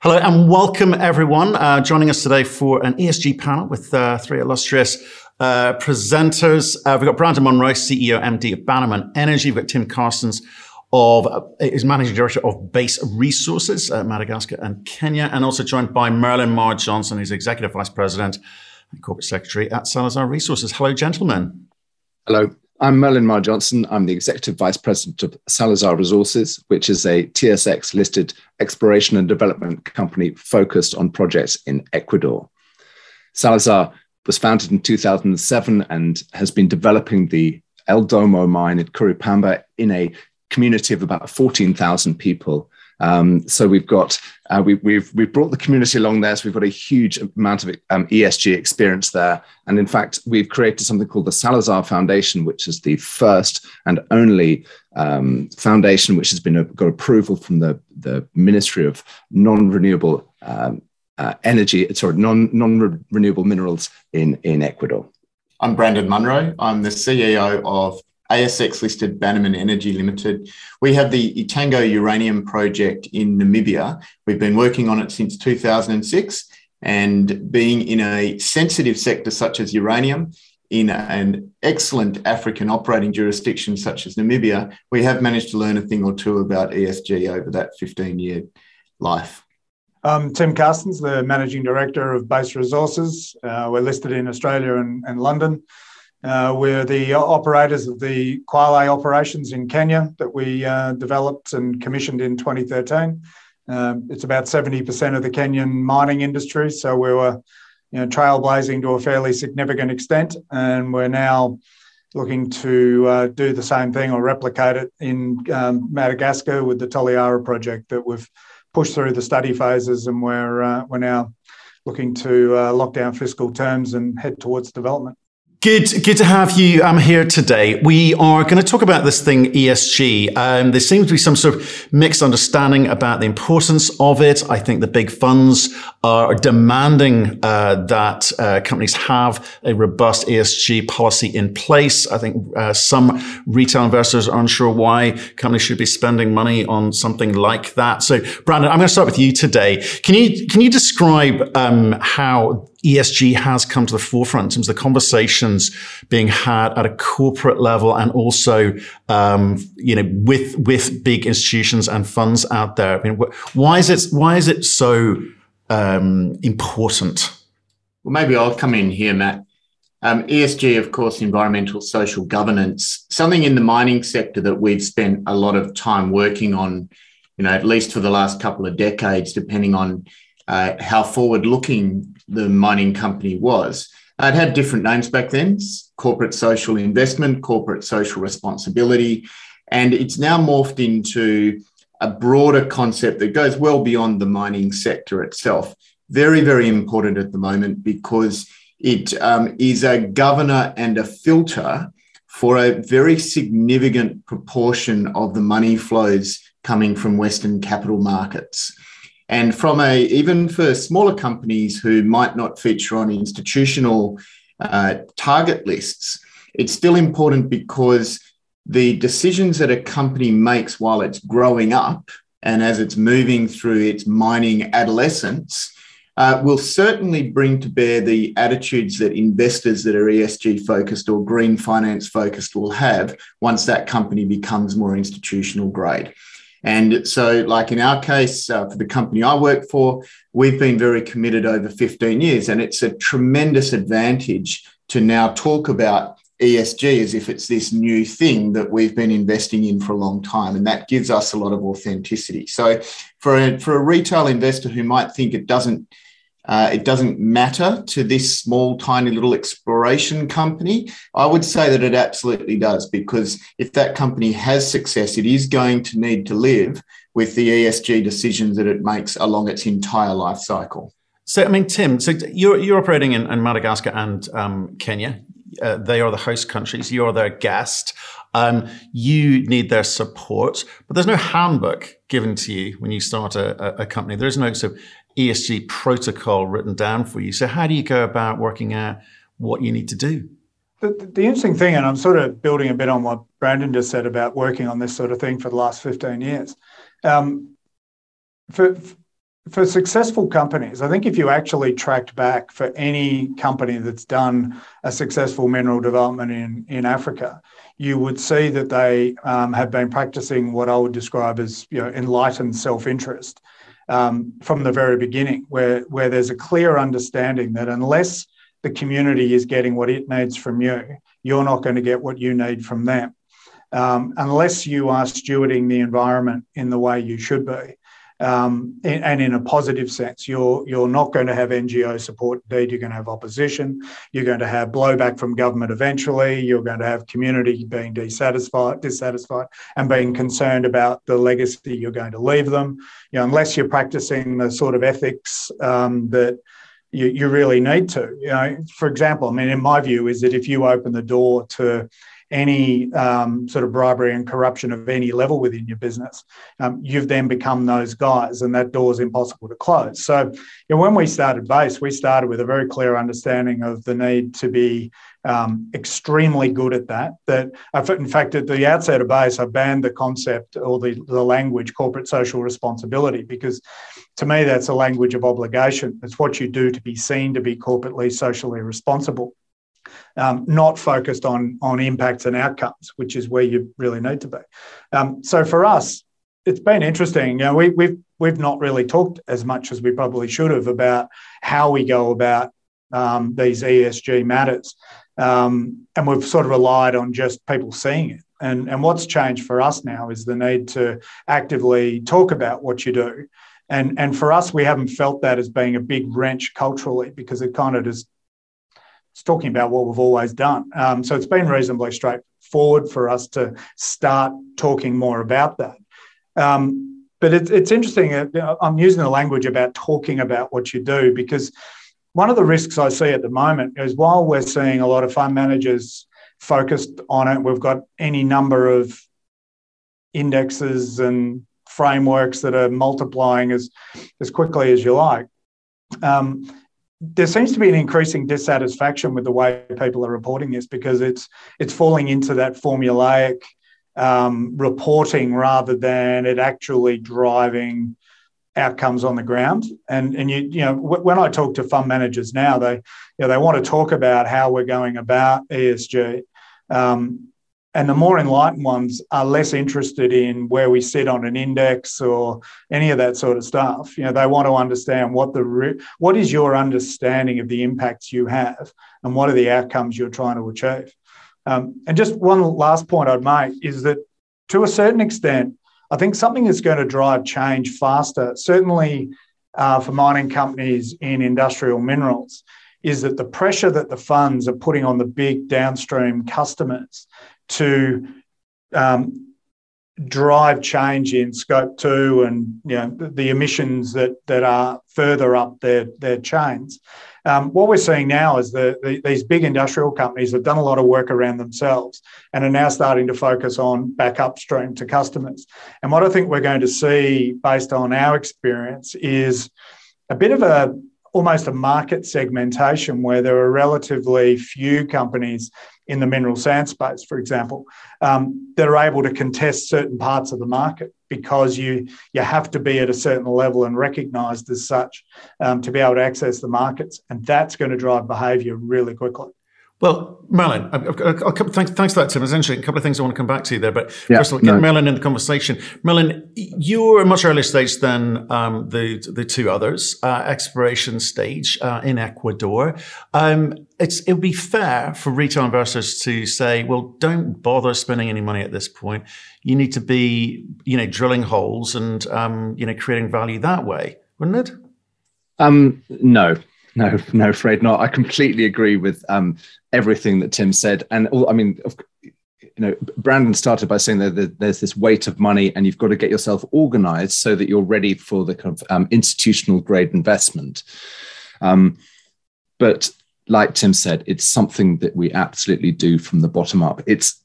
Hello and welcome everyone. Uh, joining us today for an ESG panel with uh, three illustrious uh, presenters. Uh, we've got Brandon Munro, CEO MD of Bannerman Energy. We've got Tim Carstens of uh, is managing director of Base Resources, Madagascar and Kenya, and also joined by Merlin Marr Johnson, who's executive vice president and corporate secretary at Salazar Resources. Hello, gentlemen. Hello. I'm Merlin Marr Johnson. I'm the Executive Vice President of Salazar Resources, which is a TSX listed exploration and development company focused on projects in Ecuador. Salazar was founded in 2007 and has been developing the El Domo mine at Curipamba in a community of about 14,000 people um, so we've got uh, we, have we've, we've brought the community along there. So we've got a huge amount of um, ESG experience there, and in fact, we've created something called the Salazar Foundation, which is the first and only um, foundation which has been got approval from the the Ministry of Non-Renewable um, uh, Energy, sorry, non non renewable minerals in in Ecuador. I'm Brandon Munro. I'm the CEO of ASX listed Bannerman Energy Limited. We have the Etango uranium project in Namibia. We've been working on it since 2006 and being in a sensitive sector such as uranium, in an excellent African operating jurisdiction such as Namibia, we have managed to learn a thing or two about ESG over that 15 year life. I'm Tim Carstens, the Managing Director of Base Resources. Uh, we're listed in Australia and, and London. Uh, we're the operators of the Kwale operations in Kenya that we uh, developed and commissioned in 2013. Um, it's about 70% of the Kenyan mining industry, so we were you know, trailblazing to a fairly significant extent, and we're now looking to uh, do the same thing or replicate it in um, Madagascar with the Toliara project that we've pushed through the study phases, and we're uh, we're now looking to uh, lock down fiscal terms and head towards development. Good, good to have you um, here today. We are going to talk about this thing ESG. Um, there seems to be some sort of mixed understanding about the importance of it. I think the big funds are demanding uh, that uh, companies have a robust ESG policy in place. I think uh, some retail investors are unsure why companies should be spending money on something like that. So, Brandon, I'm going to start with you today. Can you can you describe um, how ESG has come to the forefront in terms of the conversations being had at a corporate level and also, um, you know, with with big institutions and funds out there. I mean, why is it why is it so um, important? Well, maybe I'll come in here, Matt. Um, ESG, of course, environmental social governance, something in the mining sector that we've spent a lot of time working on, you know, at least for the last couple of decades, depending on uh, how forward looking the mining company was. It had different names back then corporate social investment, corporate social responsibility. And it's now morphed into a broader concept that goes well beyond the mining sector itself. Very, very important at the moment because it um, is a governor and a filter for a very significant proportion of the money flows coming from Western capital markets. And from a, even for smaller companies who might not feature on institutional uh, target lists, it's still important because the decisions that a company makes while it's growing up and as it's moving through its mining adolescence uh, will certainly bring to bear the attitudes that investors that are ESG focused or green finance focused will have once that company becomes more institutional grade. And so, like in our case, uh, for the company I work for, we've been very committed over 15 years. And it's a tremendous advantage to now talk about ESG as if it's this new thing that we've been investing in for a long time. And that gives us a lot of authenticity. So, for a, for a retail investor who might think it doesn't uh, it doesn't matter to this small, tiny little exploration company. I would say that it absolutely does, because if that company has success, it is going to need to live with the ESG decisions that it makes along its entire life cycle. So, I mean, Tim, so you're, you're operating in, in Madagascar and um, Kenya. Uh, they are the host countries. You're their guest. Um, you need their support, but there's no handbook given to you when you start a, a company. There's no sort of ESG protocol written down for you. So, how do you go about working out what you need to do? The, the, interesting thing, and I'm sort of building a bit on what Brandon just said about working on this sort of thing for the last 15 years. Um, for, for successful companies, I think if you actually tracked back for any company that's done a successful mineral development in, in Africa, you would see that they um, have been practicing what I would describe as you know, enlightened self interest um, from the very beginning, where, where there's a clear understanding that unless the community is getting what it needs from you, you're not going to get what you need from them. Um, unless you are stewarding the environment in the way you should be um, and in a positive sense. You're you're not going to have NGO support. Indeed, you're going to have opposition. You're going to have blowback from government eventually. You're going to have community being dissatisfied, dissatisfied, and being concerned about the legacy you're going to leave them. You know, unless you're practicing the sort of ethics um, that you, you really need to. You know, for example, I mean, in my view, is that if you open the door to any um, sort of bribery and corruption of any level within your business, um, you've then become those guys, and that door is impossible to close. So, you know, when we started Base, we started with a very clear understanding of the need to be um, extremely good at that. That, in fact, at the outset of Base, I banned the concept or the, the language corporate social responsibility because to me, that's a language of obligation. It's what you do to be seen to be corporately socially responsible um, not focused on, on impacts and outcomes, which is where you really need to be. Um, so for us, it's been interesting. You know, we, we've we've not really talked as much as we probably should have about how we go about um, these ESG matters, um, and we've sort of relied on just people seeing it. And and what's changed for us now is the need to actively talk about what you do. And, and for us, we haven't felt that as being a big wrench culturally because it kind of just it's talking about what we've always done. Um, so it's been reasonably straightforward for us to start talking more about that. Um, but it's, it's interesting. Uh, I'm using the language about talking about what you do because one of the risks I see at the moment is while we're seeing a lot of fund managers focused on it, we've got any number of indexes and frameworks that are multiplying as, as quickly as you like. Um, there seems to be an increasing dissatisfaction with the way people are reporting this because it's it's falling into that formulaic um, reporting rather than it actually driving outcomes on the ground. And and you you know when I talk to fund managers now, they you know they want to talk about how we're going about ESG. Um, and the more enlightened ones are less interested in where we sit on an index or any of that sort of stuff. You know, they want to understand what the what is your understanding of the impacts you have and what are the outcomes you're trying to achieve. Um, and just one last point I'd make is that to a certain extent, I think something that's going to drive change faster, certainly uh, for mining companies in industrial minerals, is that the pressure that the funds are putting on the big downstream customers to um, drive change in scope two and you know, the, the, emissions that, that are further up their, their chains. Um, what we're seeing now is that the, these big industrial companies have done a lot of work around themselves and are now starting to focus on back upstream to customers. And what I think we're going to see based on our experience is a bit of a almost a market segmentation where there are relatively few companies in the mineral sand space, for example, um, that are able to contest certain parts of the market because you you have to be at a certain level and recognised as such um, to be able to access the markets, and that's going to drive behaviour really quickly. Well, Merlin, thanks, thanks for that, Tim. Essentially, a couple of things I want to come back to there. But yeah, first of all, get no. Merlin in the conversation. Merlin, you're a much earlier stage than um, the the two others, uh, exploration stage uh, in Ecuador. Um, it's it would be fair for retail investors to say, well, don't bother spending any money at this point. You need to be, you know, drilling holes and um, you know creating value that way, wouldn't it? Um, no, no, no, afraid not. I completely agree with um, everything that Tim said, and I mean, you know, Brandon started by saying that there's this weight of money, and you've got to get yourself organised so that you're ready for the kind of um, institutional grade investment. Um, but like Tim said, it's something that we absolutely do from the bottom up. It's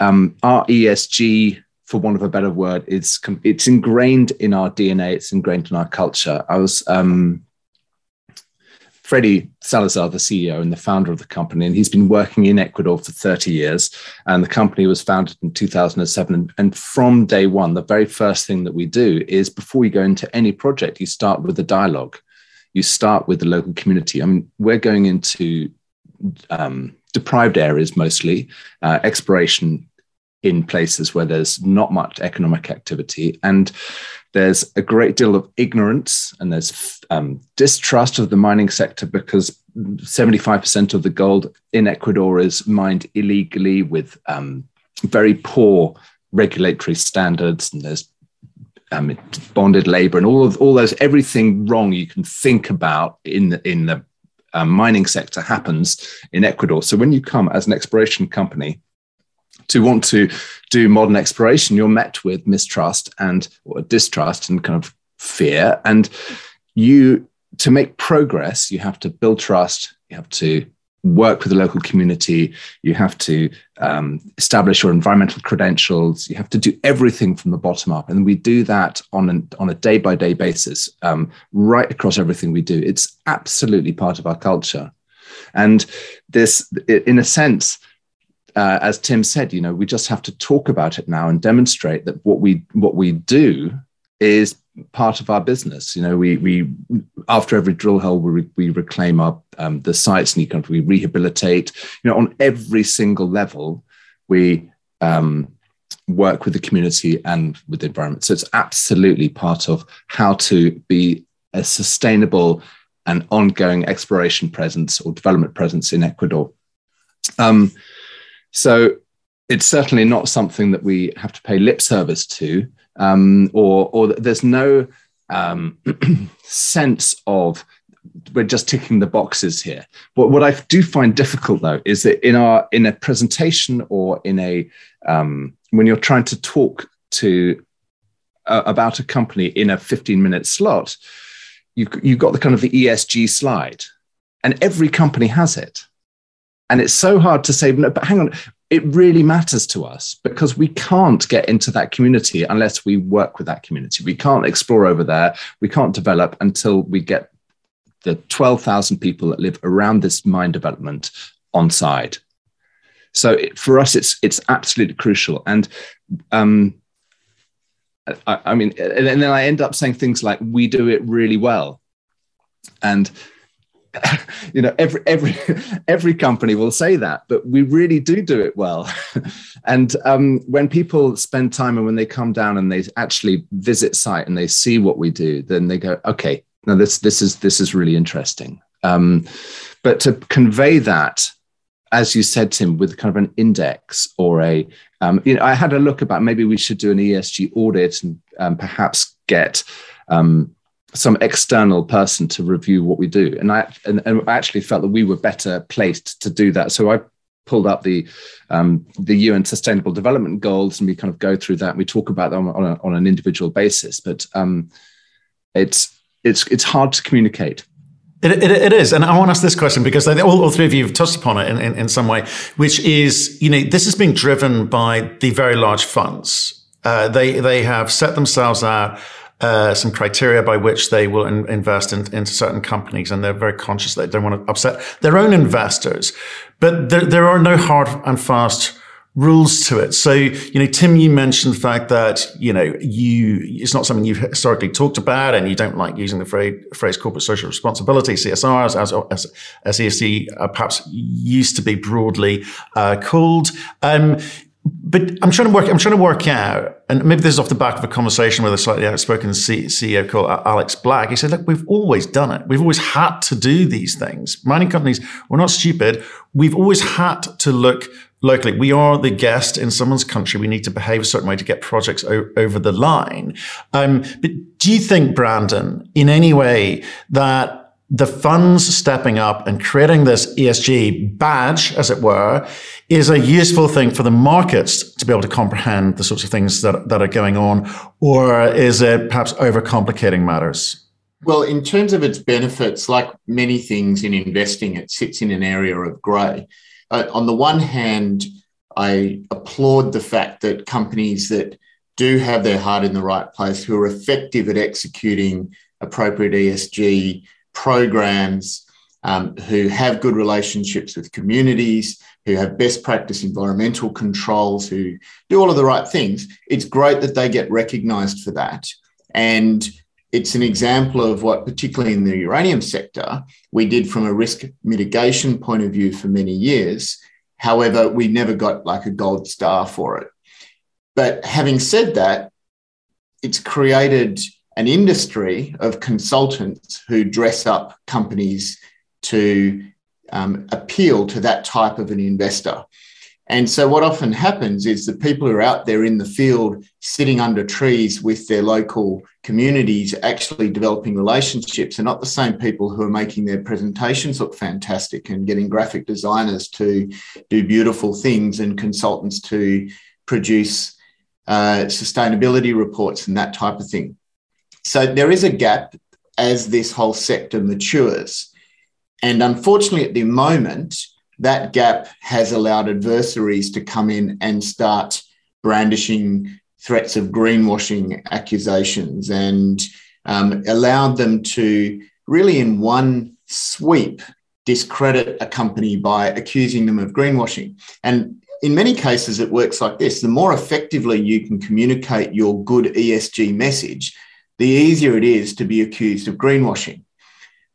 um, our ESG, for want of a better word, it's it's ingrained in our DNA. It's ingrained in our culture. I was um, Freddie Salazar, the CEO and the founder of the company, and he's been working in Ecuador for 30 years. And the company was founded in 2007. And from day one, the very first thing that we do is before you go into any project, you start with a dialogue. You start with the local community. I mean, we're going into um, deprived areas mostly, uh, exploration in places where there's not much economic activity. And there's a great deal of ignorance and there's um, distrust of the mining sector because 75% of the gold in Ecuador is mined illegally with um, very poor regulatory standards. And there's um, bonded labor and all of all those everything wrong you can think about in the, in the um, mining sector happens in Ecuador. So when you come as an exploration company to want to do modern exploration, you're met with mistrust and or distrust and kind of fear. And you, to make progress, you have to build trust. You have to work with the local community. You have to um, establish your environmental credentials. You have to do everything from the bottom up, and we do that on an, on a day by day basis, um, right across everything we do. It's absolutely part of our culture, and this, in a sense, uh, as Tim said, you know, we just have to talk about it now and demonstrate that what we what we do is part of our business. You know, we we after every drill hole we, we reclaim our um, the sites and can, we rehabilitate. You know, on every single level, we um, work with the community and with the environment. So it's absolutely part of how to be a sustainable and ongoing exploration presence or development presence in Ecuador. Um, so it's certainly not something that we have to pay lip service to, um, or, or there's no um, sense of we're just ticking the boxes here. But what I do find difficult though is that in our in a presentation or in a um, when you're trying to talk to uh, about a company in a 15 minute slot, you've, you've got the kind of the ESG slide, and every company has it. And it's so hard to say, no, but hang on, it really matters to us because we can't get into that community unless we work with that community. We can't explore over there. We can't develop until we get the 12,000 people that live around this mine development on side. So it, for us, it's it's absolutely crucial. And um, I, I mean, and then I end up saying things like, "We do it really well," and you know every every every company will say that but we really do do it well. And um, when people spend time and when they come down and they actually visit site and they see what we do then they go okay now this this is this is really interesting. Um, but to convey that as you said tim with kind of an index or a um, you know i had a look about maybe we should do an esg audit and um, perhaps get um, some external person to review what we do. And I and, and I actually felt that we were better placed to do that. So I pulled up the um, the UN Sustainable Development Goals, and we kind of go through that. And we talk about them on, a, on an individual basis, but um, it's it's it's hard to communicate. It, it, it is. And I want to ask this question because all, all three of you have touched upon it in, in, in, some way, which is, you know, this is being driven by the very large funds. Uh, they, they have set themselves out uh, some criteria by which they will in, invest in, into certain companies, and they're very conscious they don't want to upset their own investors. But there, there are no hard and fast rules to it. So, you know, Tim, you mentioned the fact that, you know, you, it's not something you've historically talked about and you don't like using the phrase, phrase corporate social responsibility, CSR, as, as, as ESG uh, perhaps used to be broadly uh, called. Um, but I'm trying to work. I'm trying to work out, and maybe this is off the back of a conversation with a slightly outspoken CEO called Alex Black. He said, "Look, we've always done it. We've always had to do these things. Mining companies, we're not stupid. We've always had to look locally. We are the guest in someone's country. We need to behave a certain way to get projects o- over the line." Um, but do you think, Brandon, in any way that the funds stepping up and creating this ESG badge, as it were, is a useful thing for the markets to be able to comprehend the sorts of things that, that are going on? Or is it perhaps overcomplicating matters? Well, in terms of its benefits, like many things in investing, it sits in an area of grey. Uh, on the one hand, I applaud the fact that companies that do have their heart in the right place, who are effective at executing appropriate ESG programs um, who have good relationships with communities, who have best practice environmental controls, who do all of the right things. It's great that they get recognized for that. And it's an example of what, particularly in the uranium sector, we did from a risk mitigation point of view for many years. However, we never got like a gold star for it. But having said that, it's created an industry of consultants who dress up companies to um, appeal to that type of an investor. And so, what often happens is the people who are out there in the field sitting under trees with their local communities, actually developing relationships, are not the same people who are making their presentations look fantastic and getting graphic designers to do beautiful things and consultants to produce uh, sustainability reports and that type of thing. So, there is a gap as this whole sector matures. And unfortunately, at the moment, that gap has allowed adversaries to come in and start brandishing threats of greenwashing accusations and um, allowed them to really, in one sweep, discredit a company by accusing them of greenwashing. And in many cases, it works like this the more effectively you can communicate your good ESG message, the easier it is to be accused of greenwashing.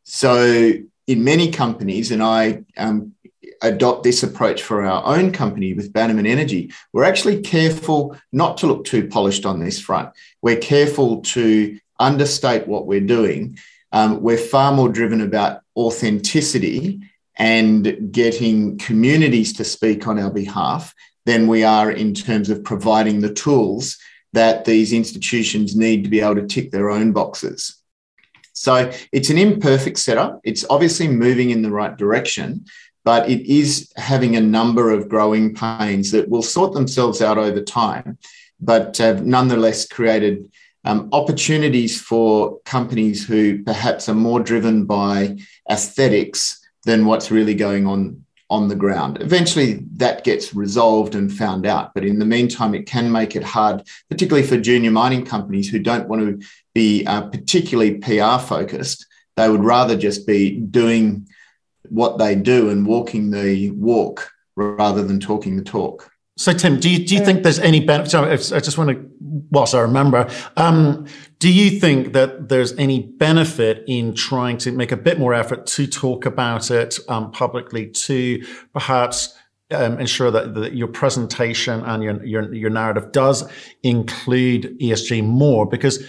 So, in many companies, and I um, adopt this approach for our own company with Bannerman Energy, we're actually careful not to look too polished on this front. We're careful to understate what we're doing. Um, we're far more driven about authenticity and getting communities to speak on our behalf than we are in terms of providing the tools that these institutions need to be able to tick their own boxes. So it's an imperfect setup. It's obviously moving in the right direction, but it is having a number of growing pains that will sort themselves out over time, but have nonetheless created um, opportunities for companies who perhaps are more driven by aesthetics than what's really going on on the ground. Eventually, that gets resolved and found out. But in the meantime, it can make it hard, particularly for junior mining companies who don't want to be uh, particularly PR focused. They would rather just be doing what they do and walking the walk rather than talking the talk. So, Tim, do you, do you think there's any benefit? Sorry, I just want to, whilst I remember, um, do you think that there's any benefit in trying to make a bit more effort to talk about it um, publicly, to perhaps um, ensure that, that, your presentation and your, your, your narrative does include ESG more? Because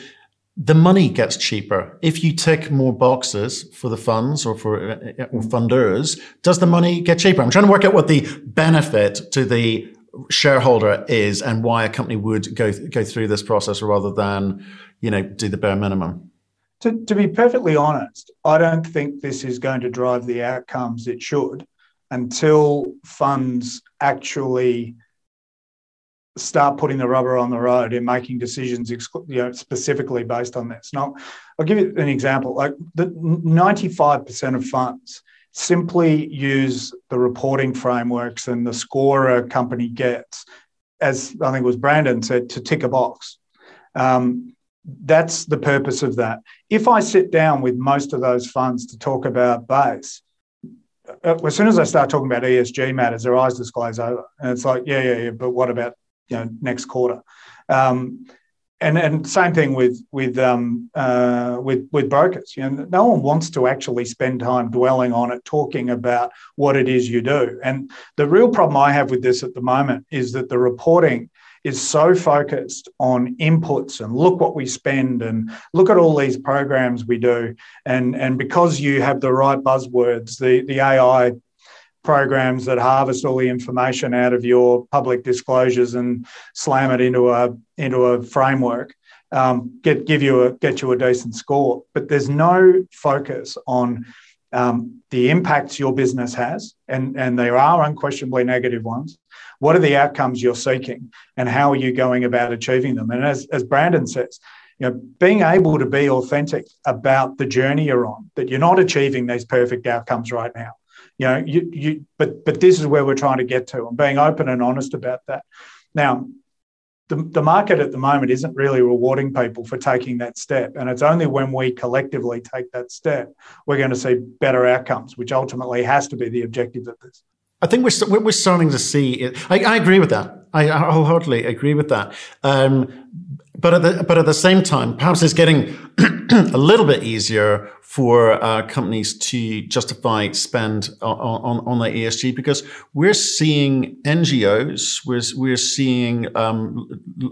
the money gets cheaper. If you tick more boxes for the funds or for uh, uh, or funders, does the money get cheaper? I'm trying to work out what the benefit to the shareholder is and why a company would go go through this process rather than, you know, do the bare minimum. To, to be perfectly honest, I don't think this is going to drive the outcomes it should until funds actually start putting the rubber on the road and making decisions you know, specifically based on this. Now, I'll give you an example. Like the 95% of funds simply use the reporting frameworks and the score a company gets, as I think it was Brandon said, to tick a box. Um, that's the purpose of that. If I sit down with most of those funds to talk about base, uh, as soon as I start talking about ESG matters, their eyes just glaze over. And it's like, yeah, yeah, yeah, but what about you know next quarter. Um, and and same thing with with um, uh, with with brokers. You know, no one wants to actually spend time dwelling on it, talking about what it is you do. And the real problem I have with this at the moment is that the reporting is so focused on inputs and look what we spend and look at all these programs we do. And and because you have the right buzzwords, the the AI programs that harvest all the information out of your public disclosures and slam it into a into a framework um, get give you a get you a decent score. But there's no focus on um, the impacts your business has and and there are unquestionably negative ones. What are the outcomes you're seeking and how are you going about achieving them? And as, as brandon says you know, being able to be authentic about the journey you're on, that you're not achieving these perfect outcomes right now, you know, you, you, but, but this is where we're trying to get to and being open and honest about that. Now, the, the market at the moment isn't really rewarding people for taking that step. And it's only when we collectively take that step, we're going to see better outcomes, which ultimately has to be the objective of this. I think we're we're starting to see it. I, I agree with that. I wholeheartedly agree with that. Um, but at the but at the same time, perhaps it's getting a little bit easier for uh, companies to justify spend on, on, on the ESG because we're seeing NGOs, we're we're seeing um,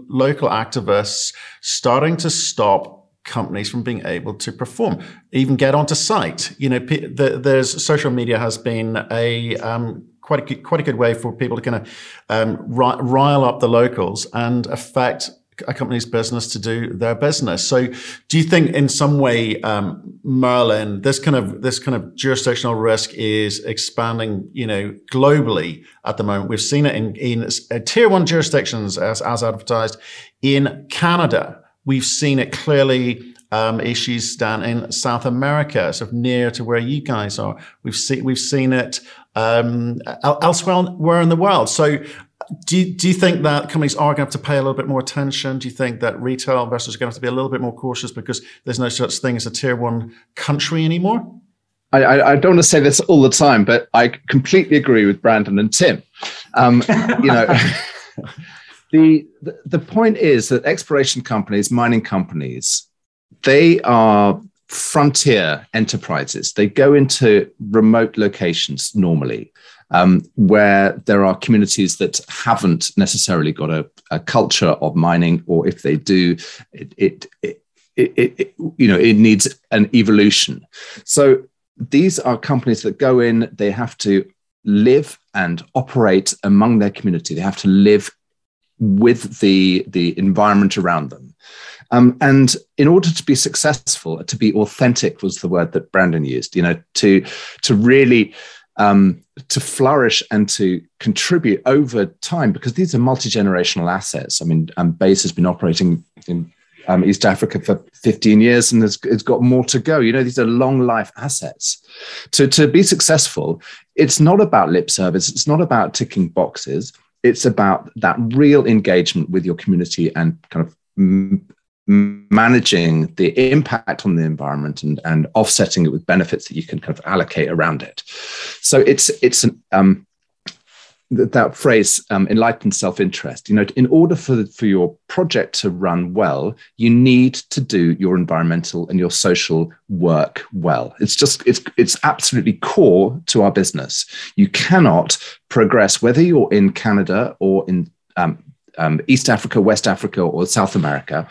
local activists starting to stop companies from being able to perform, even get onto site. You know, the, there's social media has been a um, quite a good, quite a good way for people to kind of um, rile up the locals and affect a company's business to do their business. So, do you think in some way, um, Merlin, this kind of this kind of jurisdictional risk is expanding, you know, globally at the moment? We've seen it in in uh, tier one jurisdictions as as advertised in Canada. We've seen it clearly. Um, issues down in South America, sort of near to where you guys are. We've seen we've seen it um, elsewhere in the world. So, do you, do you think that companies are going to have to pay a little bit more attention? Do you think that retail investors are going to have to be a little bit more cautious because there's no such thing as a tier one country anymore? I, I, don't want to say this all the time, but I completely agree with Brandon and Tim. Um, you know, the, the the point is that exploration companies, mining companies, they are frontier enterprises. They go into remote locations normally um, where there are communities that haven't necessarily got a, a culture of mining, or if they do, it, it, it it, you know it needs an evolution. So these are companies that go in they have to live and operate among their community. They have to live with the the environment around them. Um, and in order to be successful to be authentic was the word that brandon used you know to to really um, to flourish and to contribute over time because these are multi-generational assets. I mean, um, Base has been operating in um, East Africa for 15 years and it's, it's got more to go. You know, these are long life assets. To, to be successful, it's not about lip service, it's not about ticking boxes. It's about that real engagement with your community and kind of managing the impact on the environment and, and offsetting it with benefits that you can kind of allocate around it. So it's it's an um, that phrase um, enlightened self-interest. You know in order for for your project to run well you need to do your environmental and your social work well. It's just it's it's absolutely core to our business. You cannot progress whether you're in canada or in um, um, East Africa, West Africa, or South America,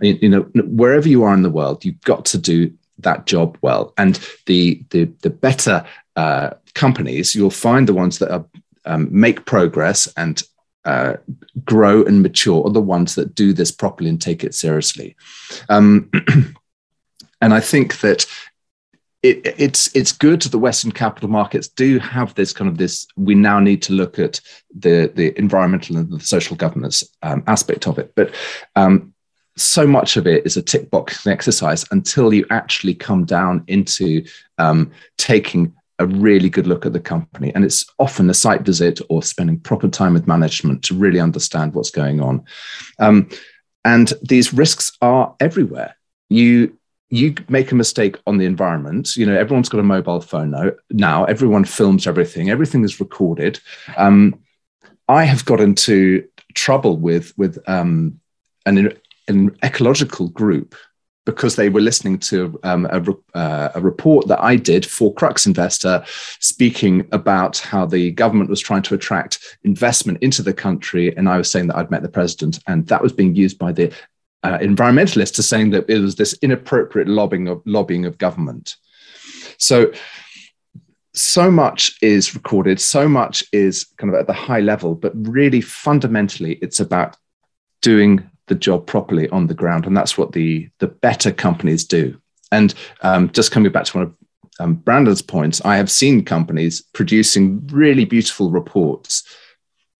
you, you, know, wherever you are in the world, you've got to do that job well. And the the the better uh, companies, you'll find the ones that are, um, make progress and uh, grow and mature are the ones that do this properly and take it seriously. Um, and I think that it, it's it's good that the Western capital markets do have this kind of this. We now need to look at the the environmental and the social governance um, aspect of it, but um, so much of it is a tick box exercise until you actually come down into um, taking a really good look at the company. And it's often a site visit or spending proper time with management to really understand what's going on. Um, and these risks are everywhere. You you make a mistake on the environment. You know, everyone's got a mobile phone now. Now everyone films everything. Everything is recorded. Um, I have got into trouble with with um, an, an ecological group because they were listening to um, a, uh, a, report that I did for Crux Investor, speaking about how the government was trying to attract investment into the country, and I was saying that I'd met the president, and that was being used by the uh, environmentalists are saying that it was this inappropriate lobbying of lobbying of government. So, so much is recorded, so much is kind of at the high level, but really fundamentally, it's about doing the job properly on the ground, and that's what the the better companies do. And um, just coming back to one of um, Brandon's points, I have seen companies producing really beautiful reports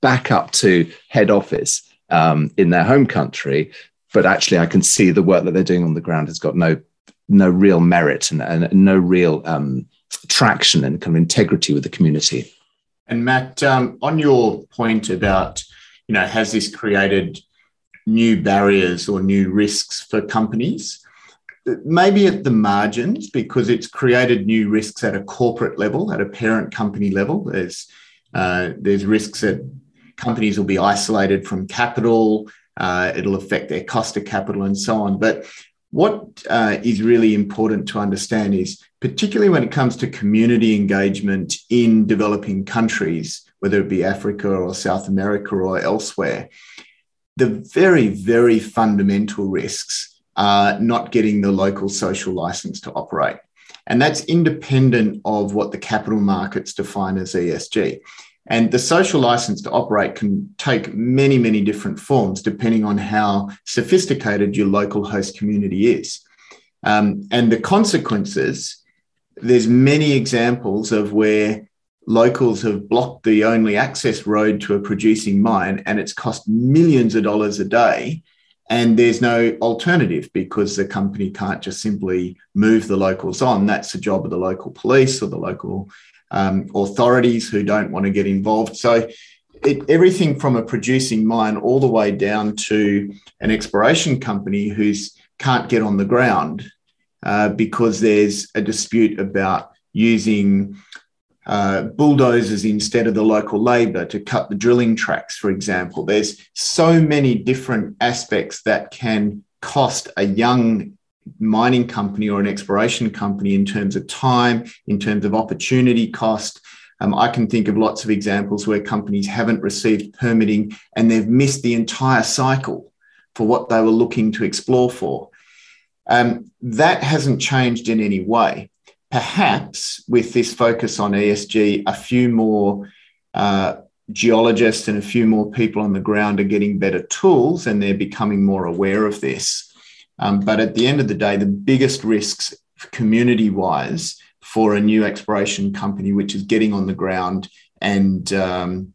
back up to head office um, in their home country but actually I can see the work that they're doing on the ground has got no no real merit and, and no real um, traction and kind of integrity with the community. And Matt, um, on your point about you know has this created new barriers or new risks for companies. Maybe at the margins, because it's created new risks at a corporate level, at a parent company level. There's uh, there's risks that companies will be isolated from capital. Uh, it'll affect their cost of capital and so on. But what uh, is really important to understand is, particularly when it comes to community engagement in developing countries, whether it be Africa or South America or elsewhere, the very, very fundamental risks are not getting the local social license to operate. And that's independent of what the capital markets define as ESG. And the social license to operate can take many, many different forms depending on how sophisticated your local host community is. Um, and the consequences, there's many examples of where locals have blocked the only access road to a producing mine and it's cost millions of dollars a day and there's no alternative because the company can't just simply move the locals on. That's the job of the local police or the local um, authorities who don't want to get involved. So it, everything from a producing mine all the way down to an exploration company who's can't get on the ground uh, because there's a dispute about using uh, bulldozers instead of the local labour to cut the drilling tracks, for example. There's so many different aspects that can cost a young mining company or an exploration company in terms of time, in terms of opportunity cost. Um, I can think of lots of examples where companies haven't received permitting and they've missed the entire cycle for what they were looking to explore for. Um, that hasn't changed in any way perhaps with this focus on ESG, a few more uh, geologists and a few more people on the ground are getting better tools and they're becoming more aware of this. Um, but at the end of the day, the biggest risks community wise for a new exploration company, which is getting on the ground and um,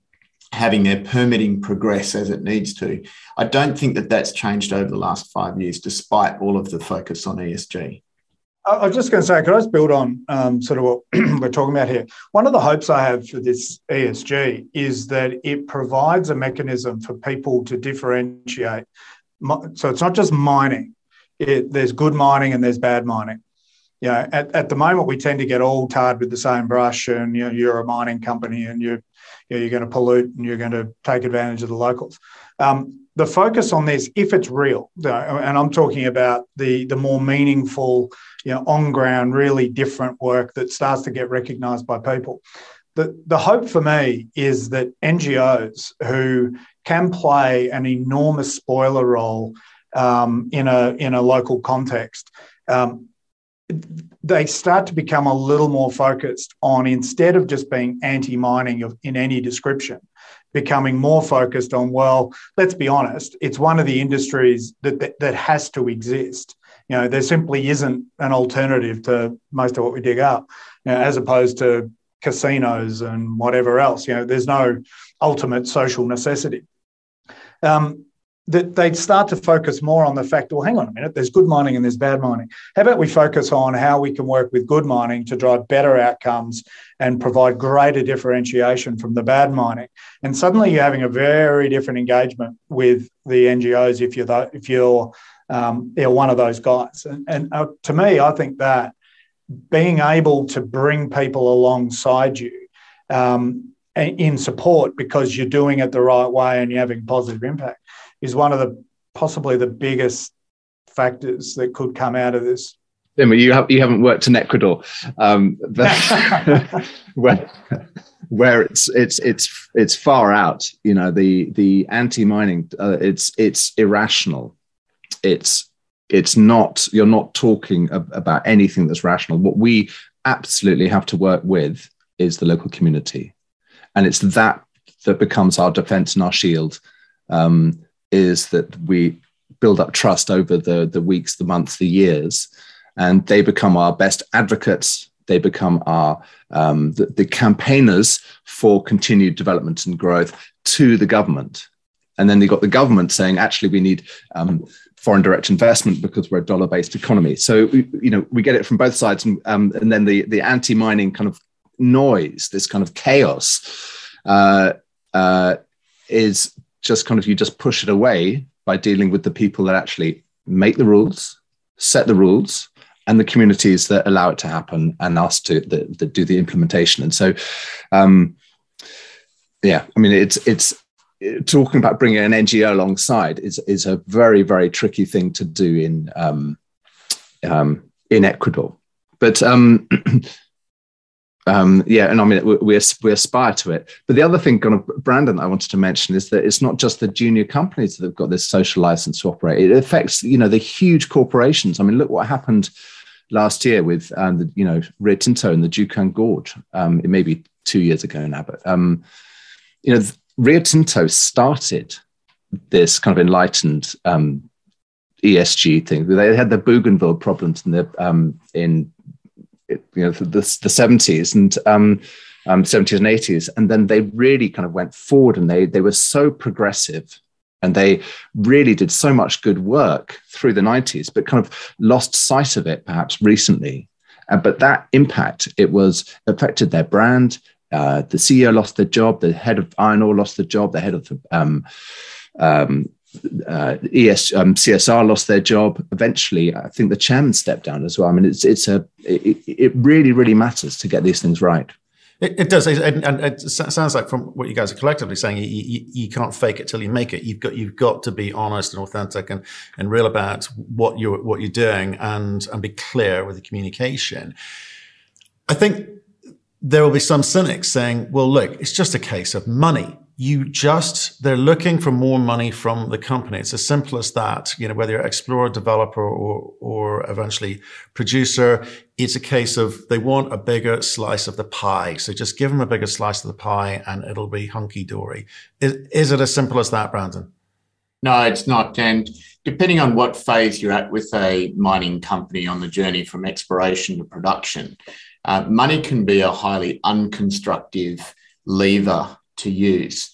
having their permitting progress as it needs to. I don't think that that's changed over the last five years, despite all of the focus on ESG. I was just going to say, could I just build on um, sort of what we're talking about here? One of the hopes I have for this ESG is that it provides a mechanism for people to differentiate. So it's not just mining. It, there's good mining and there's bad mining. You know, at, at the moment, we tend to get all tarred with the same brush, and you know, you're a mining company and you're, you know, you're going to pollute and you're going to take advantage of the locals. Um, the focus on this, if it's real, and I'm talking about the the more meaningful you know, on ground, really different work that starts to get recognised by people. The, the hope for me is that NGOs who can play an enormous spoiler role um, in a in a local context, um, they start to become a little more focused on instead of just being anti-mining in any description, becoming more focused on well, let's be honest, it's one of the industries that that, that has to exist you know, there simply isn't an alternative to most of what we dig up, you know, as opposed to casinos and whatever else. You know, there's no ultimate social necessity. Um, that they'd start to focus more on the fact, well, hang on a minute, there's good mining and there's bad mining. How about we focus on how we can work with good mining to drive better outcomes and provide greater differentiation from the bad mining? And suddenly you're having a very different engagement with the NGOs if you're the, if you're um, they're one of those guys. And, and uh, to me, I think that being able to bring people alongside you um, in support because you're doing it the right way and you're having positive impact is one of the possibly the biggest factors that could come out of this. Yeah, you have you haven't worked in Ecuador, um, where where it's it's it's it's far out. You know the the anti mining. Uh, it's it's irrational it's it's not you're not talking about anything that's rational what we absolutely have to work with is the local community and it's that that becomes our defense and our shield um, is that we build up trust over the the weeks the months the years and they become our best advocates they become our um, the, the campaigners for continued development and growth to the government and then they got the government saying actually we need um, foreign direct investment because we're a dollar based economy. So you know we get it from both sides, and, um, and then the the anti mining kind of noise, this kind of chaos, uh, uh, is just kind of you just push it away by dealing with the people that actually make the rules, set the rules, and the communities that allow it to happen, and us to that, that do the implementation. And so, um, yeah, I mean, it's it's talking about bringing an NGO alongside is is a very very tricky thing to do in um, um, in Ecuador. But um, um, yeah, and I mean, we, we, aspire to it. But the other thing, kind of, Brandon, I wanted to mention is that it's not just the junior companies that have got this social license to operate. It affects, you know, the huge corporations. I mean, look what happened last year with, um, the, you know, Rio Tinto and the Juukan Gorge. Um, it may be two years ago now, but um, you know, Rio Tinto started this kind of enlightened um, ESG thing. They had the Bougainville problems in the um, in you know the, the 70s and um, um, 70s and 80s and then they really kind of went forward and they they were so progressive and they really did so much good work through the 90s but kind of lost sight of it perhaps recently. Uh, but that impact it was affected their brand. Uh, the ceo lost their job the head of iron ore lost the job the head of the um, um, uh, ES um, CSR lost their job. Eventually, I think the chairman stepped down as well. I mean, it's it's a it, it really really matters to get these things right. It, it does, and, and, it sounds like from what you guys are collectively saying, you, you, you, can't fake it till you make it. You've got you've got to be honest and authentic and, and real about what you're what you're doing, and and be clear with the communication. I think there will be some cynics saying, "Well, look, it's just a case of money." You just they're looking for more money from the company. It's as simple as that. You know, whether you're explorer, developer, or or eventually producer, it's a case of they want a bigger slice of the pie. So just give them a bigger slice of the pie, and it'll be hunky dory. Is, is it as simple as that, Brandon? No, it's not. And depending on what phase you're at with a mining company on the journey from exploration to production, uh, money can be a highly unconstructive lever to use.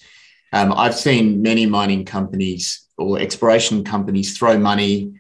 Um, I've seen many mining companies or exploration companies throw money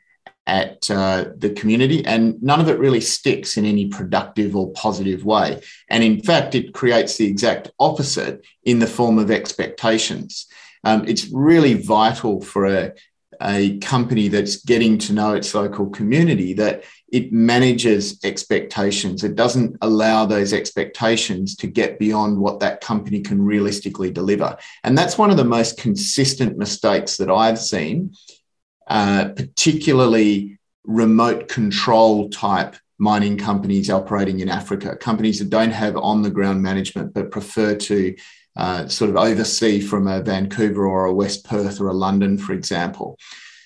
at uh, the community, and none of it really sticks in any productive or positive way. And in fact, it creates the exact opposite in the form of expectations. Um, it's really vital for a, a company that's getting to know its local community that it manages expectations. It doesn't allow those expectations to get beyond what that company can realistically deliver. And that's one of the most consistent mistakes that I've seen, uh, particularly remote control type mining companies operating in Africa, companies that don't have on the ground management but prefer to uh, sort of oversee from a Vancouver or a West Perth or a London, for example.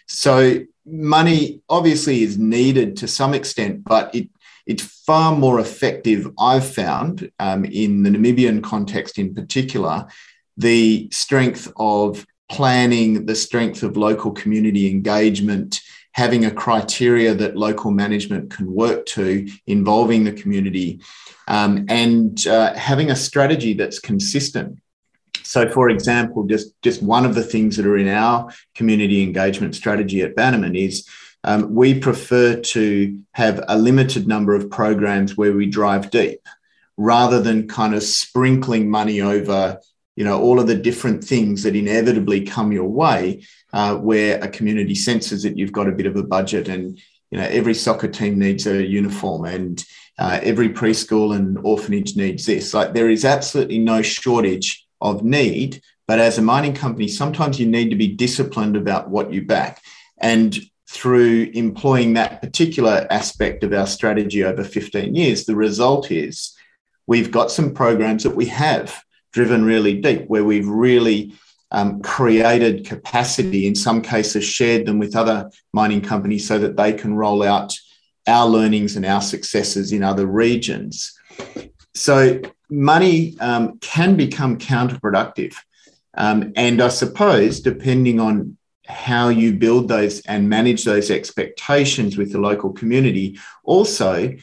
So money obviously is needed to some extent, but it it's far more effective, I've found, um, in the Namibian context in particular, the strength of planning, the strength of local community engagement, having a criteria that local management can work to involving the community, um, and uh, having a strategy that's consistent. So, for example, just, just one of the things that are in our community engagement strategy at Bannerman is um, we prefer to have a limited number of programs where we drive deep rather than kind of sprinkling money over you know all of the different things that inevitably come your way uh, where a community senses that you've got a bit of a budget and you know every soccer team needs a uniform and uh, every preschool and orphanage needs this. Like there is absolutely no shortage of need. But as a mining company, sometimes you need to be disciplined about what you back. And through employing that particular aspect of our strategy over 15 years, the result is we've got some programs that we have driven really deep, where we've really um, created capacity, in some cases, shared them with other mining companies so that they can roll out our learnings and our successes in other regions. So money um, can become counterproductive. Um, and I suppose, depending on how you build those and manage those expectations with the local community, also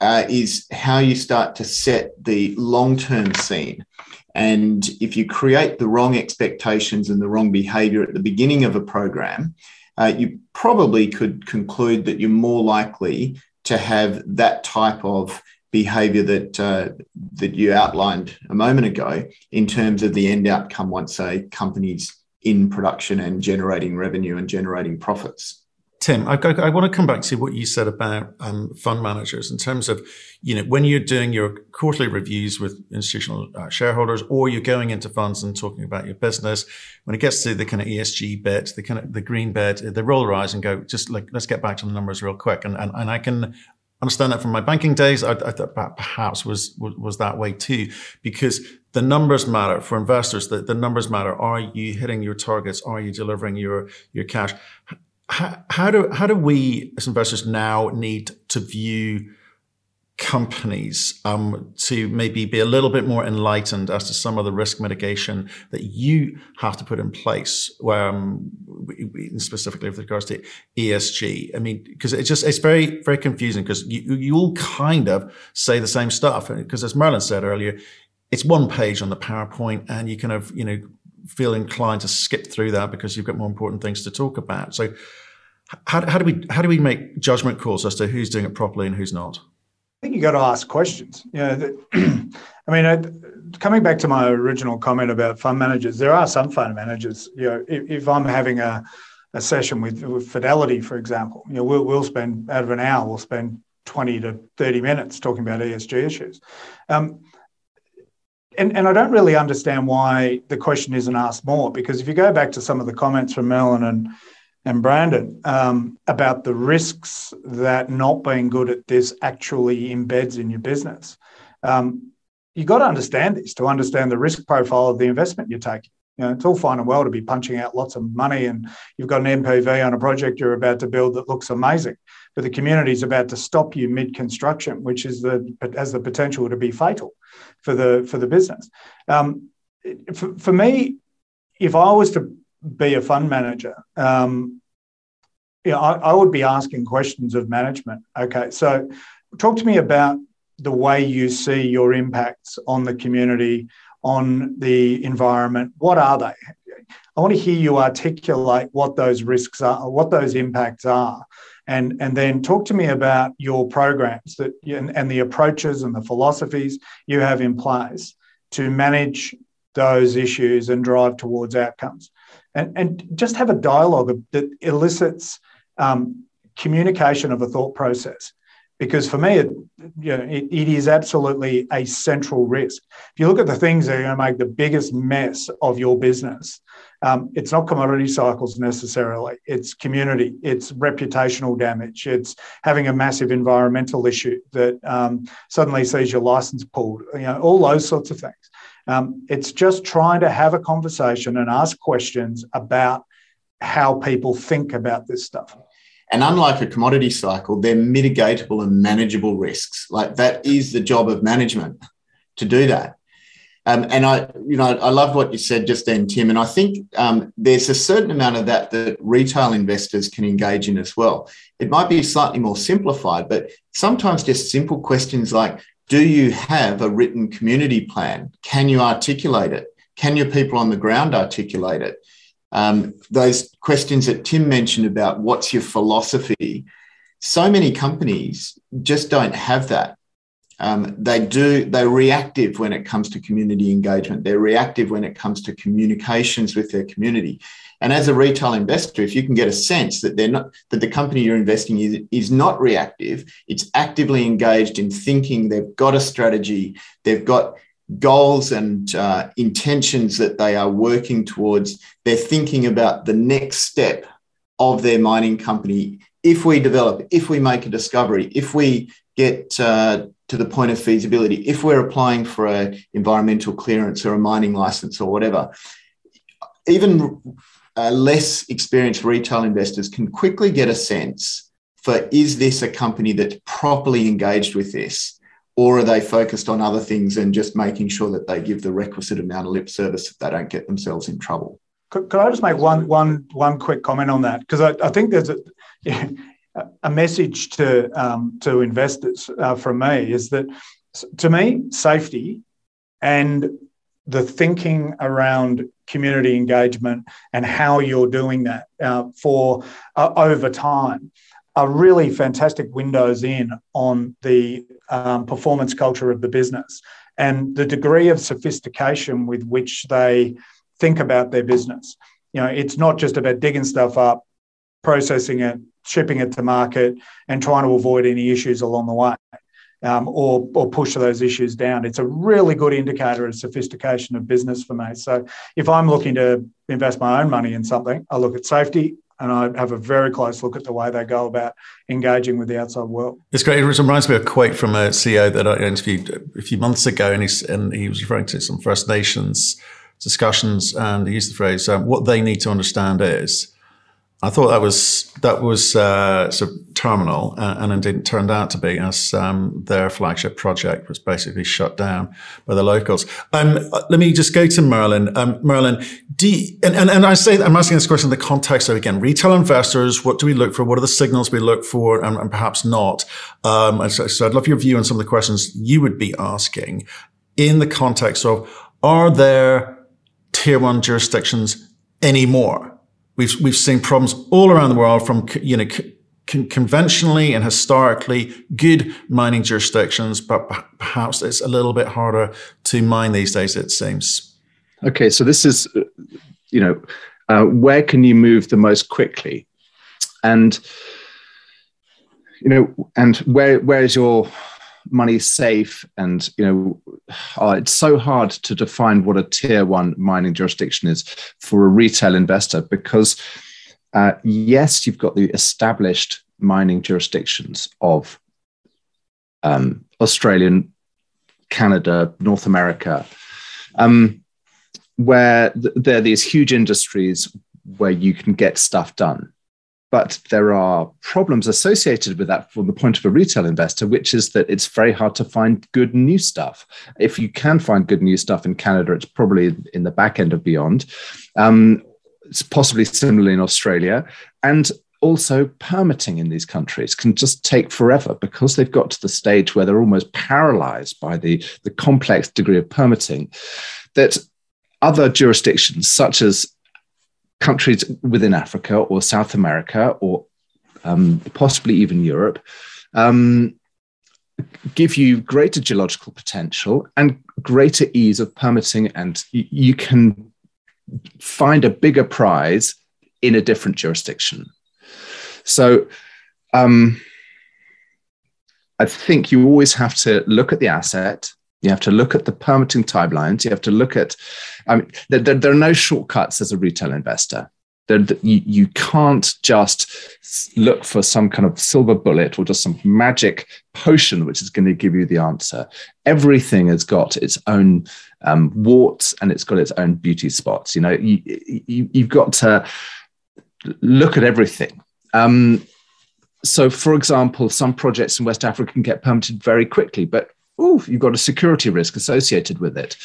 uh, is how you start to set the long term scene. And if you create the wrong expectations and the wrong behavior at the beginning of a program, uh, you probably could conclude that you're more likely to have that type of behavior that uh, that you outlined a moment ago in terms of the end outcome once a company's in production and generating revenue and generating profits. Tim, I, I, want to come back to what you said about um, fund managers in terms of, you know, when you're doing your quarterly reviews with institutional uh, shareholders, or you're going into funds and talking about your business. When it gets to the kind of ESG bit, the kind of the green bit, they roll their eyes and go, just like, let's get back to the numbers real quick. And and, and I can understand that from my banking days. I, I thought perhaps was, was was that way too, because the numbers matter for investors. The, the numbers matter. Are you hitting your targets? Are you delivering your your cash? how, how do how do we as investors now need to view companies um, to maybe be a little bit more enlightened as to some of the risk mitigation that you have to put in place, um, specifically with regards to ESG. I mean, because it's just it's very very confusing because you you all kind of say the same stuff because as Merlin said earlier, it's one page on the PowerPoint and you kind of you know feel inclined to skip through that because you've got more important things to talk about. So, how, how do we how do we make judgment calls as to who's doing it properly and who's not? Think you got to ask questions. You know, I mean, I, coming back to my original comment about fund managers, there are some fund managers. You know, if, if I'm having a, a session with, with Fidelity, for example, you know, we'll, we'll spend out of an hour, we'll spend 20 to 30 minutes talking about ESG issues. Um, and, and I don't really understand why the question isn't asked more because if you go back to some of the comments from Merlin and and Brandon um, about the risks that not being good at this actually embeds in your business. Um, you've got to understand this to understand the risk profile of the investment you're taking. You know, it's all fine and well to be punching out lots of money and you've got an NPV on a project you're about to build that looks amazing, but the community is about to stop you mid-construction, which is the has the potential to be fatal for the for the business. Um, for, for, me, if I was to be a fund manager, um, know, I, I would be asking questions of management. Okay, so talk to me about the way you see your impacts on the community, on the environment. What are they? I want to hear you articulate what those risks are, what those impacts are, and and then talk to me about your programs that and, and the approaches and the philosophies you have in place to manage those issues and drive towards outcomes and and just have a dialogue that elicits um, communication of a thought process because for me, it, you know, it, it is absolutely a central risk. If you look at the things that are going to make the biggest mess of your business, um, it's not commodity cycles necessarily. It's community. It's reputational damage. It's having a massive environmental issue that um, suddenly sees your license pulled. You know, all those sorts of things. Um, it's just trying to have a conversation and ask questions about how people think about this stuff. And unlike a commodity cycle, they're mitigatable and manageable risks. Like that is the job of management to do that. Um, and I, you know, I love what you said just then, Tim. And I think um, there's a certain amount of that that retail investors can engage in as well. It might be slightly more simplified, but sometimes just simple questions like, do you have a written community plan? Can you articulate it? Can your people on the ground articulate it? Um, those questions that Tim mentioned about what's your philosophy, so many companies just don't have that. Um, they do, they're reactive when it comes to community engagement. They're reactive when it comes to communications with their community. And as a retail investor, if you can get a sense that they're not, that the company you're investing in is not reactive, it's actively engaged in thinking, they've got a strategy, they've got goals and uh, intentions that they are working towards. They're thinking about the next step of their mining company. If we develop, if we make a discovery, if we get uh, to the point of feasibility, if we're applying for an environmental clearance or a mining license or whatever, even uh, less experienced retail investors can quickly get a sense for is this a company that's properly engaged with this? or are they focused on other things and just making sure that they give the requisite amount of lip service that they don't get themselves in trouble? Could, could I just make one one one quick comment on that? Because I, I, think there's a, a message to um, to investors uh, from me is that to me safety and the thinking around community engagement and how you're doing that uh, for uh, over time are really fantastic windows in on the um, performance culture of the business and the degree of sophistication with which they think about their business. you know, it's not just about digging stuff up, processing it, shipping it to market, and trying to avoid any issues along the way. Um, or, or push those issues down. It's a really good indicator of sophistication of business for me. So if I'm looking to invest my own money in something, I look at safety, and I have a very close look at the way they go about engaging with the outside world. It's great. It reminds me of a quote from a CEO that I interviewed a few months ago, and, and he was referring to some First Nations discussions, and he used the phrase, um, "What they need to understand is." I thought that was that was uh, sort of terminal, uh, and indeed it turned out to be, as um, their flagship project was basically shut down by the locals. Um, let me just go to Merlin. Um, Merlin, you, and, and, and I say I'm asking this question in the context of again retail investors. What do we look for? What are the signals we look for, and, and perhaps not? Um, so, so I'd love your view on some of the questions you would be asking in the context of are there tier one jurisdictions anymore? We've, we've seen problems all around the world from, you know, con- conventionally and historically good mining jurisdictions, but perhaps it's a little bit harder to mine these days, it seems. Okay, so this is, you know, uh, where can you move the most quickly? And, you know, and where where is your money safe and you know uh, it's so hard to define what a tier one mining jurisdiction is for a retail investor because uh, yes you've got the established mining jurisdictions of um, australian canada north america um, where th- there are these huge industries where you can get stuff done but there are problems associated with that from the point of a retail investor, which is that it's very hard to find good new stuff. If you can find good new stuff in Canada, it's probably in the back end of Beyond. Um, it's possibly similarly in Australia. And also permitting in these countries can just take forever because they've got to the stage where they're almost paralyzed by the, the complex degree of permitting that other jurisdictions such as countries within Africa or South America or um, possibly even Europe um, give you greater geological potential and greater ease of permitting, and y- you can find a bigger prize in a different jurisdiction. So, um, I think you always have to look at the asset. You have to look at the permitting timelines. You have to look at I mean, there, there, there are no shortcuts as a retail investor. There, you, you can't just look for some kind of silver bullet or just some magic potion which is going to give you the answer. Everything has got its own um, warts and it's got its own beauty spots. You know, you, you, you've got to look at everything. Um, so, for example, some projects in West Africa can get permitted very quickly, but ooh, you've got a security risk associated with it.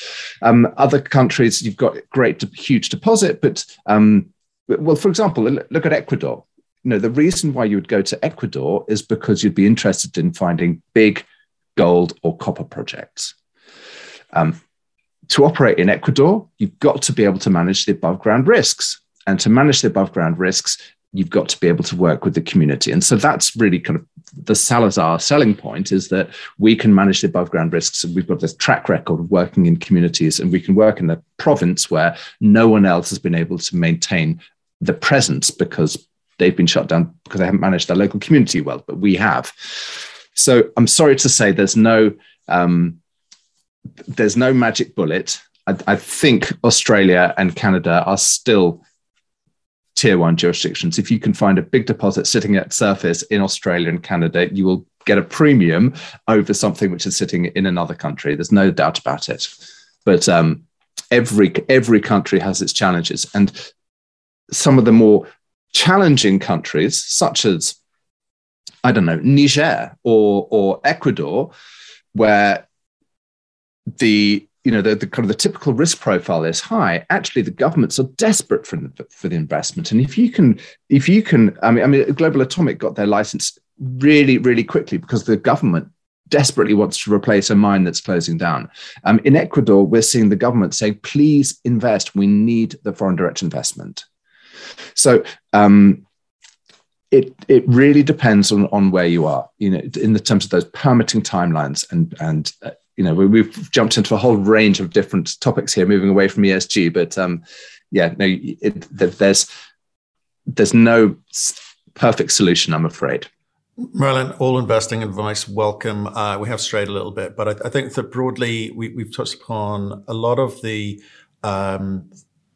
Um, other countries, you've got great, huge deposit, but um, well, for example, look at Ecuador. You know, the reason why you would go to Ecuador is because you'd be interested in finding big gold or copper projects. Um, to operate in Ecuador, you've got to be able to manage the above ground risks. And to manage the above ground risks, you've got to be able to work with the community. And so that's really kind of the Salazar selling point is that we can manage the above ground risks. And we've got this track record of working in communities and we can work in a province where no one else has been able to maintain the presence because they've been shut down because they haven't managed their local community well, but we have. So I'm sorry to say there's no um, there's no magic bullet. I, I think Australia and Canada are still tier one jurisdictions. If you can find a big deposit sitting at surface in Australia and Canada, you will get a premium over something which is sitting in another country. There's no doubt about it. But um, every every country has its challenges, and some of the more challenging countries, such as I don't know Niger or or Ecuador, where the you know the, the, kind of the typical risk profile is high actually the governments are desperate for, for the investment. And if you can if you can i mean i mean global atomic got their license really really quickly because the government desperately wants to replace a mine that's closing down. Um, in ecuador we're seeing the government saying please invest. We need the foreign direct investment. So um, it it really depends on on where you are you know in the terms of those permitting timelines and and uh, you know, we, have jumped into a whole range of different topics here, moving away from ESG. But um, yeah, no, it, there's there's no perfect solution, I'm afraid. Merlin, all investing advice, welcome. Uh, we have strayed a little bit, but I, I think that broadly we, have touched upon a lot of the um,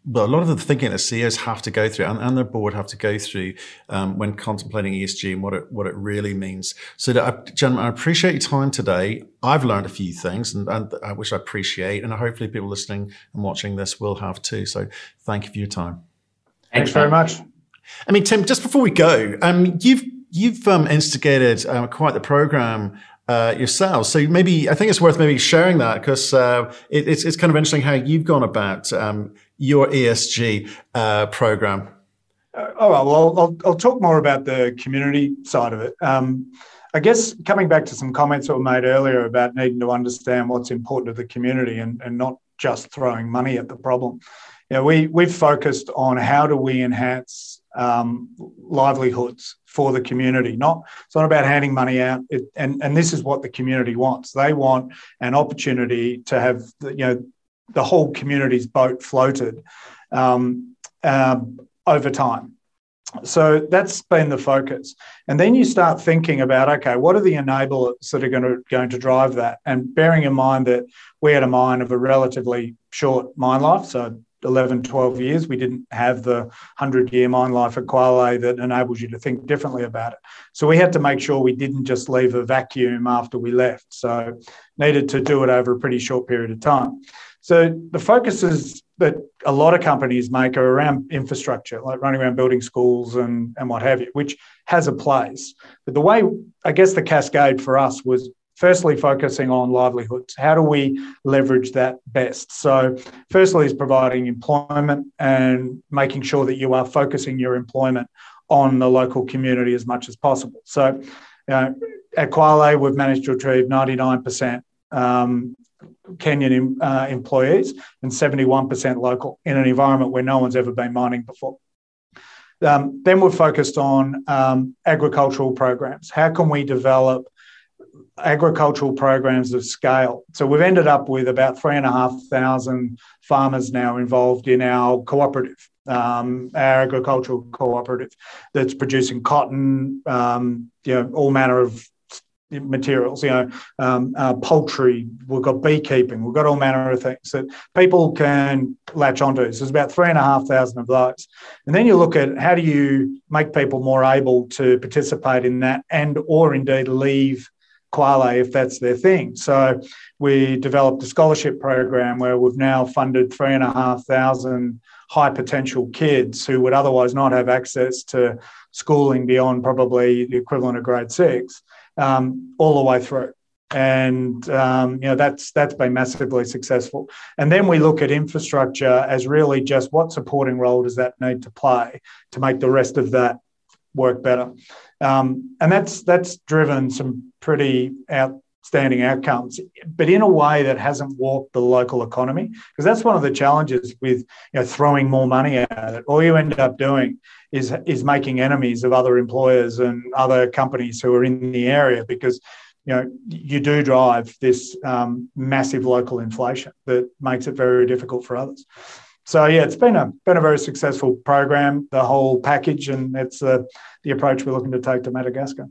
well, a lot of the thinking that CEOs have to go through and, and their board have to go through um, when contemplating ESG and what it what it really means. So, that I, gentlemen, I appreciate your time today. I've learned a few things, and, and uh, which I appreciate, and hopefully people listening and watching this will have too. So, thank you for your time. Thanks very much. I mean, Tim, just before we go, um, you've you've um, instigated um, quite the program uh, yourselves. So maybe I think it's worth maybe sharing that because uh, it, it's it's kind of interesting how you've gone about um, your ESG uh, program. Oh well, I'll, I'll, talk more about the community side of it. Um, I guess coming back to some comments that were made earlier about needing to understand what's important to the community and, and not just throwing money at the problem. You know, we we've focused on how do we enhance um, livelihoods for the community. Not it's not about handing money out, it, and and this is what the community wants. They want an opportunity to have you know the whole community's boat floated um, um, over time. So that's been the focus, and then you start thinking about okay, what are the enablers that are going to going to drive that? And bearing in mind that we had a mine of a relatively short mine life, so 11, 12 years. We didn't have the 100 year mine life at Kwale that enables you to think differently about it. So we had to make sure we didn't just leave a vacuum after we left. So needed to do it over a pretty short period of time. So the focuses that a lot of companies make are around infrastructure, like running around building schools and, and what have you, which has a place. But the way, I guess, the cascade for us was firstly focusing on livelihoods. How do we leverage that best? So, firstly, is providing employment and making sure that you are focusing your employment on the local community as much as possible. So, at Kwale, we've managed to achieve 99% um, Kenyan uh, employees and 71% local in an environment where no one's ever been mining before. Um, then we're focused on um, agricultural programs. How can we develop agricultural programs of scale. So we've ended up with about three and a half thousand farmers now involved in our cooperative, um, our agricultural cooperative that's producing cotton, um, you know, all manner of materials, you know, um, uh, poultry, we've got beekeeping, we've got all manner of things that people can latch onto. So there's about three and a half thousand of those. And then you look at how do you make people more able to participate in that and or indeed leave Kwale if that's their thing. So we developed a scholarship program where we've now funded three and a half thousand high potential kids who would otherwise not have access to schooling beyond probably the equivalent of grade six, um, all the way through. And um, you know that's that's been massively successful. And then we look at infrastructure as really just what supporting role does that need to play to make the rest of that work better. Um, and that's that's driven some pretty outstanding outcomes, but in a way that hasn't warped the local economy. Because that's one of the challenges with you know, throwing more money at it. All you end up doing is is making enemies of other employers and other companies who are in the area because you know you do drive this um, massive local inflation that makes it very difficult for others so yeah, it's been a been a very successful program, the whole package, and it's uh, the approach we're looking to take to Madagascar.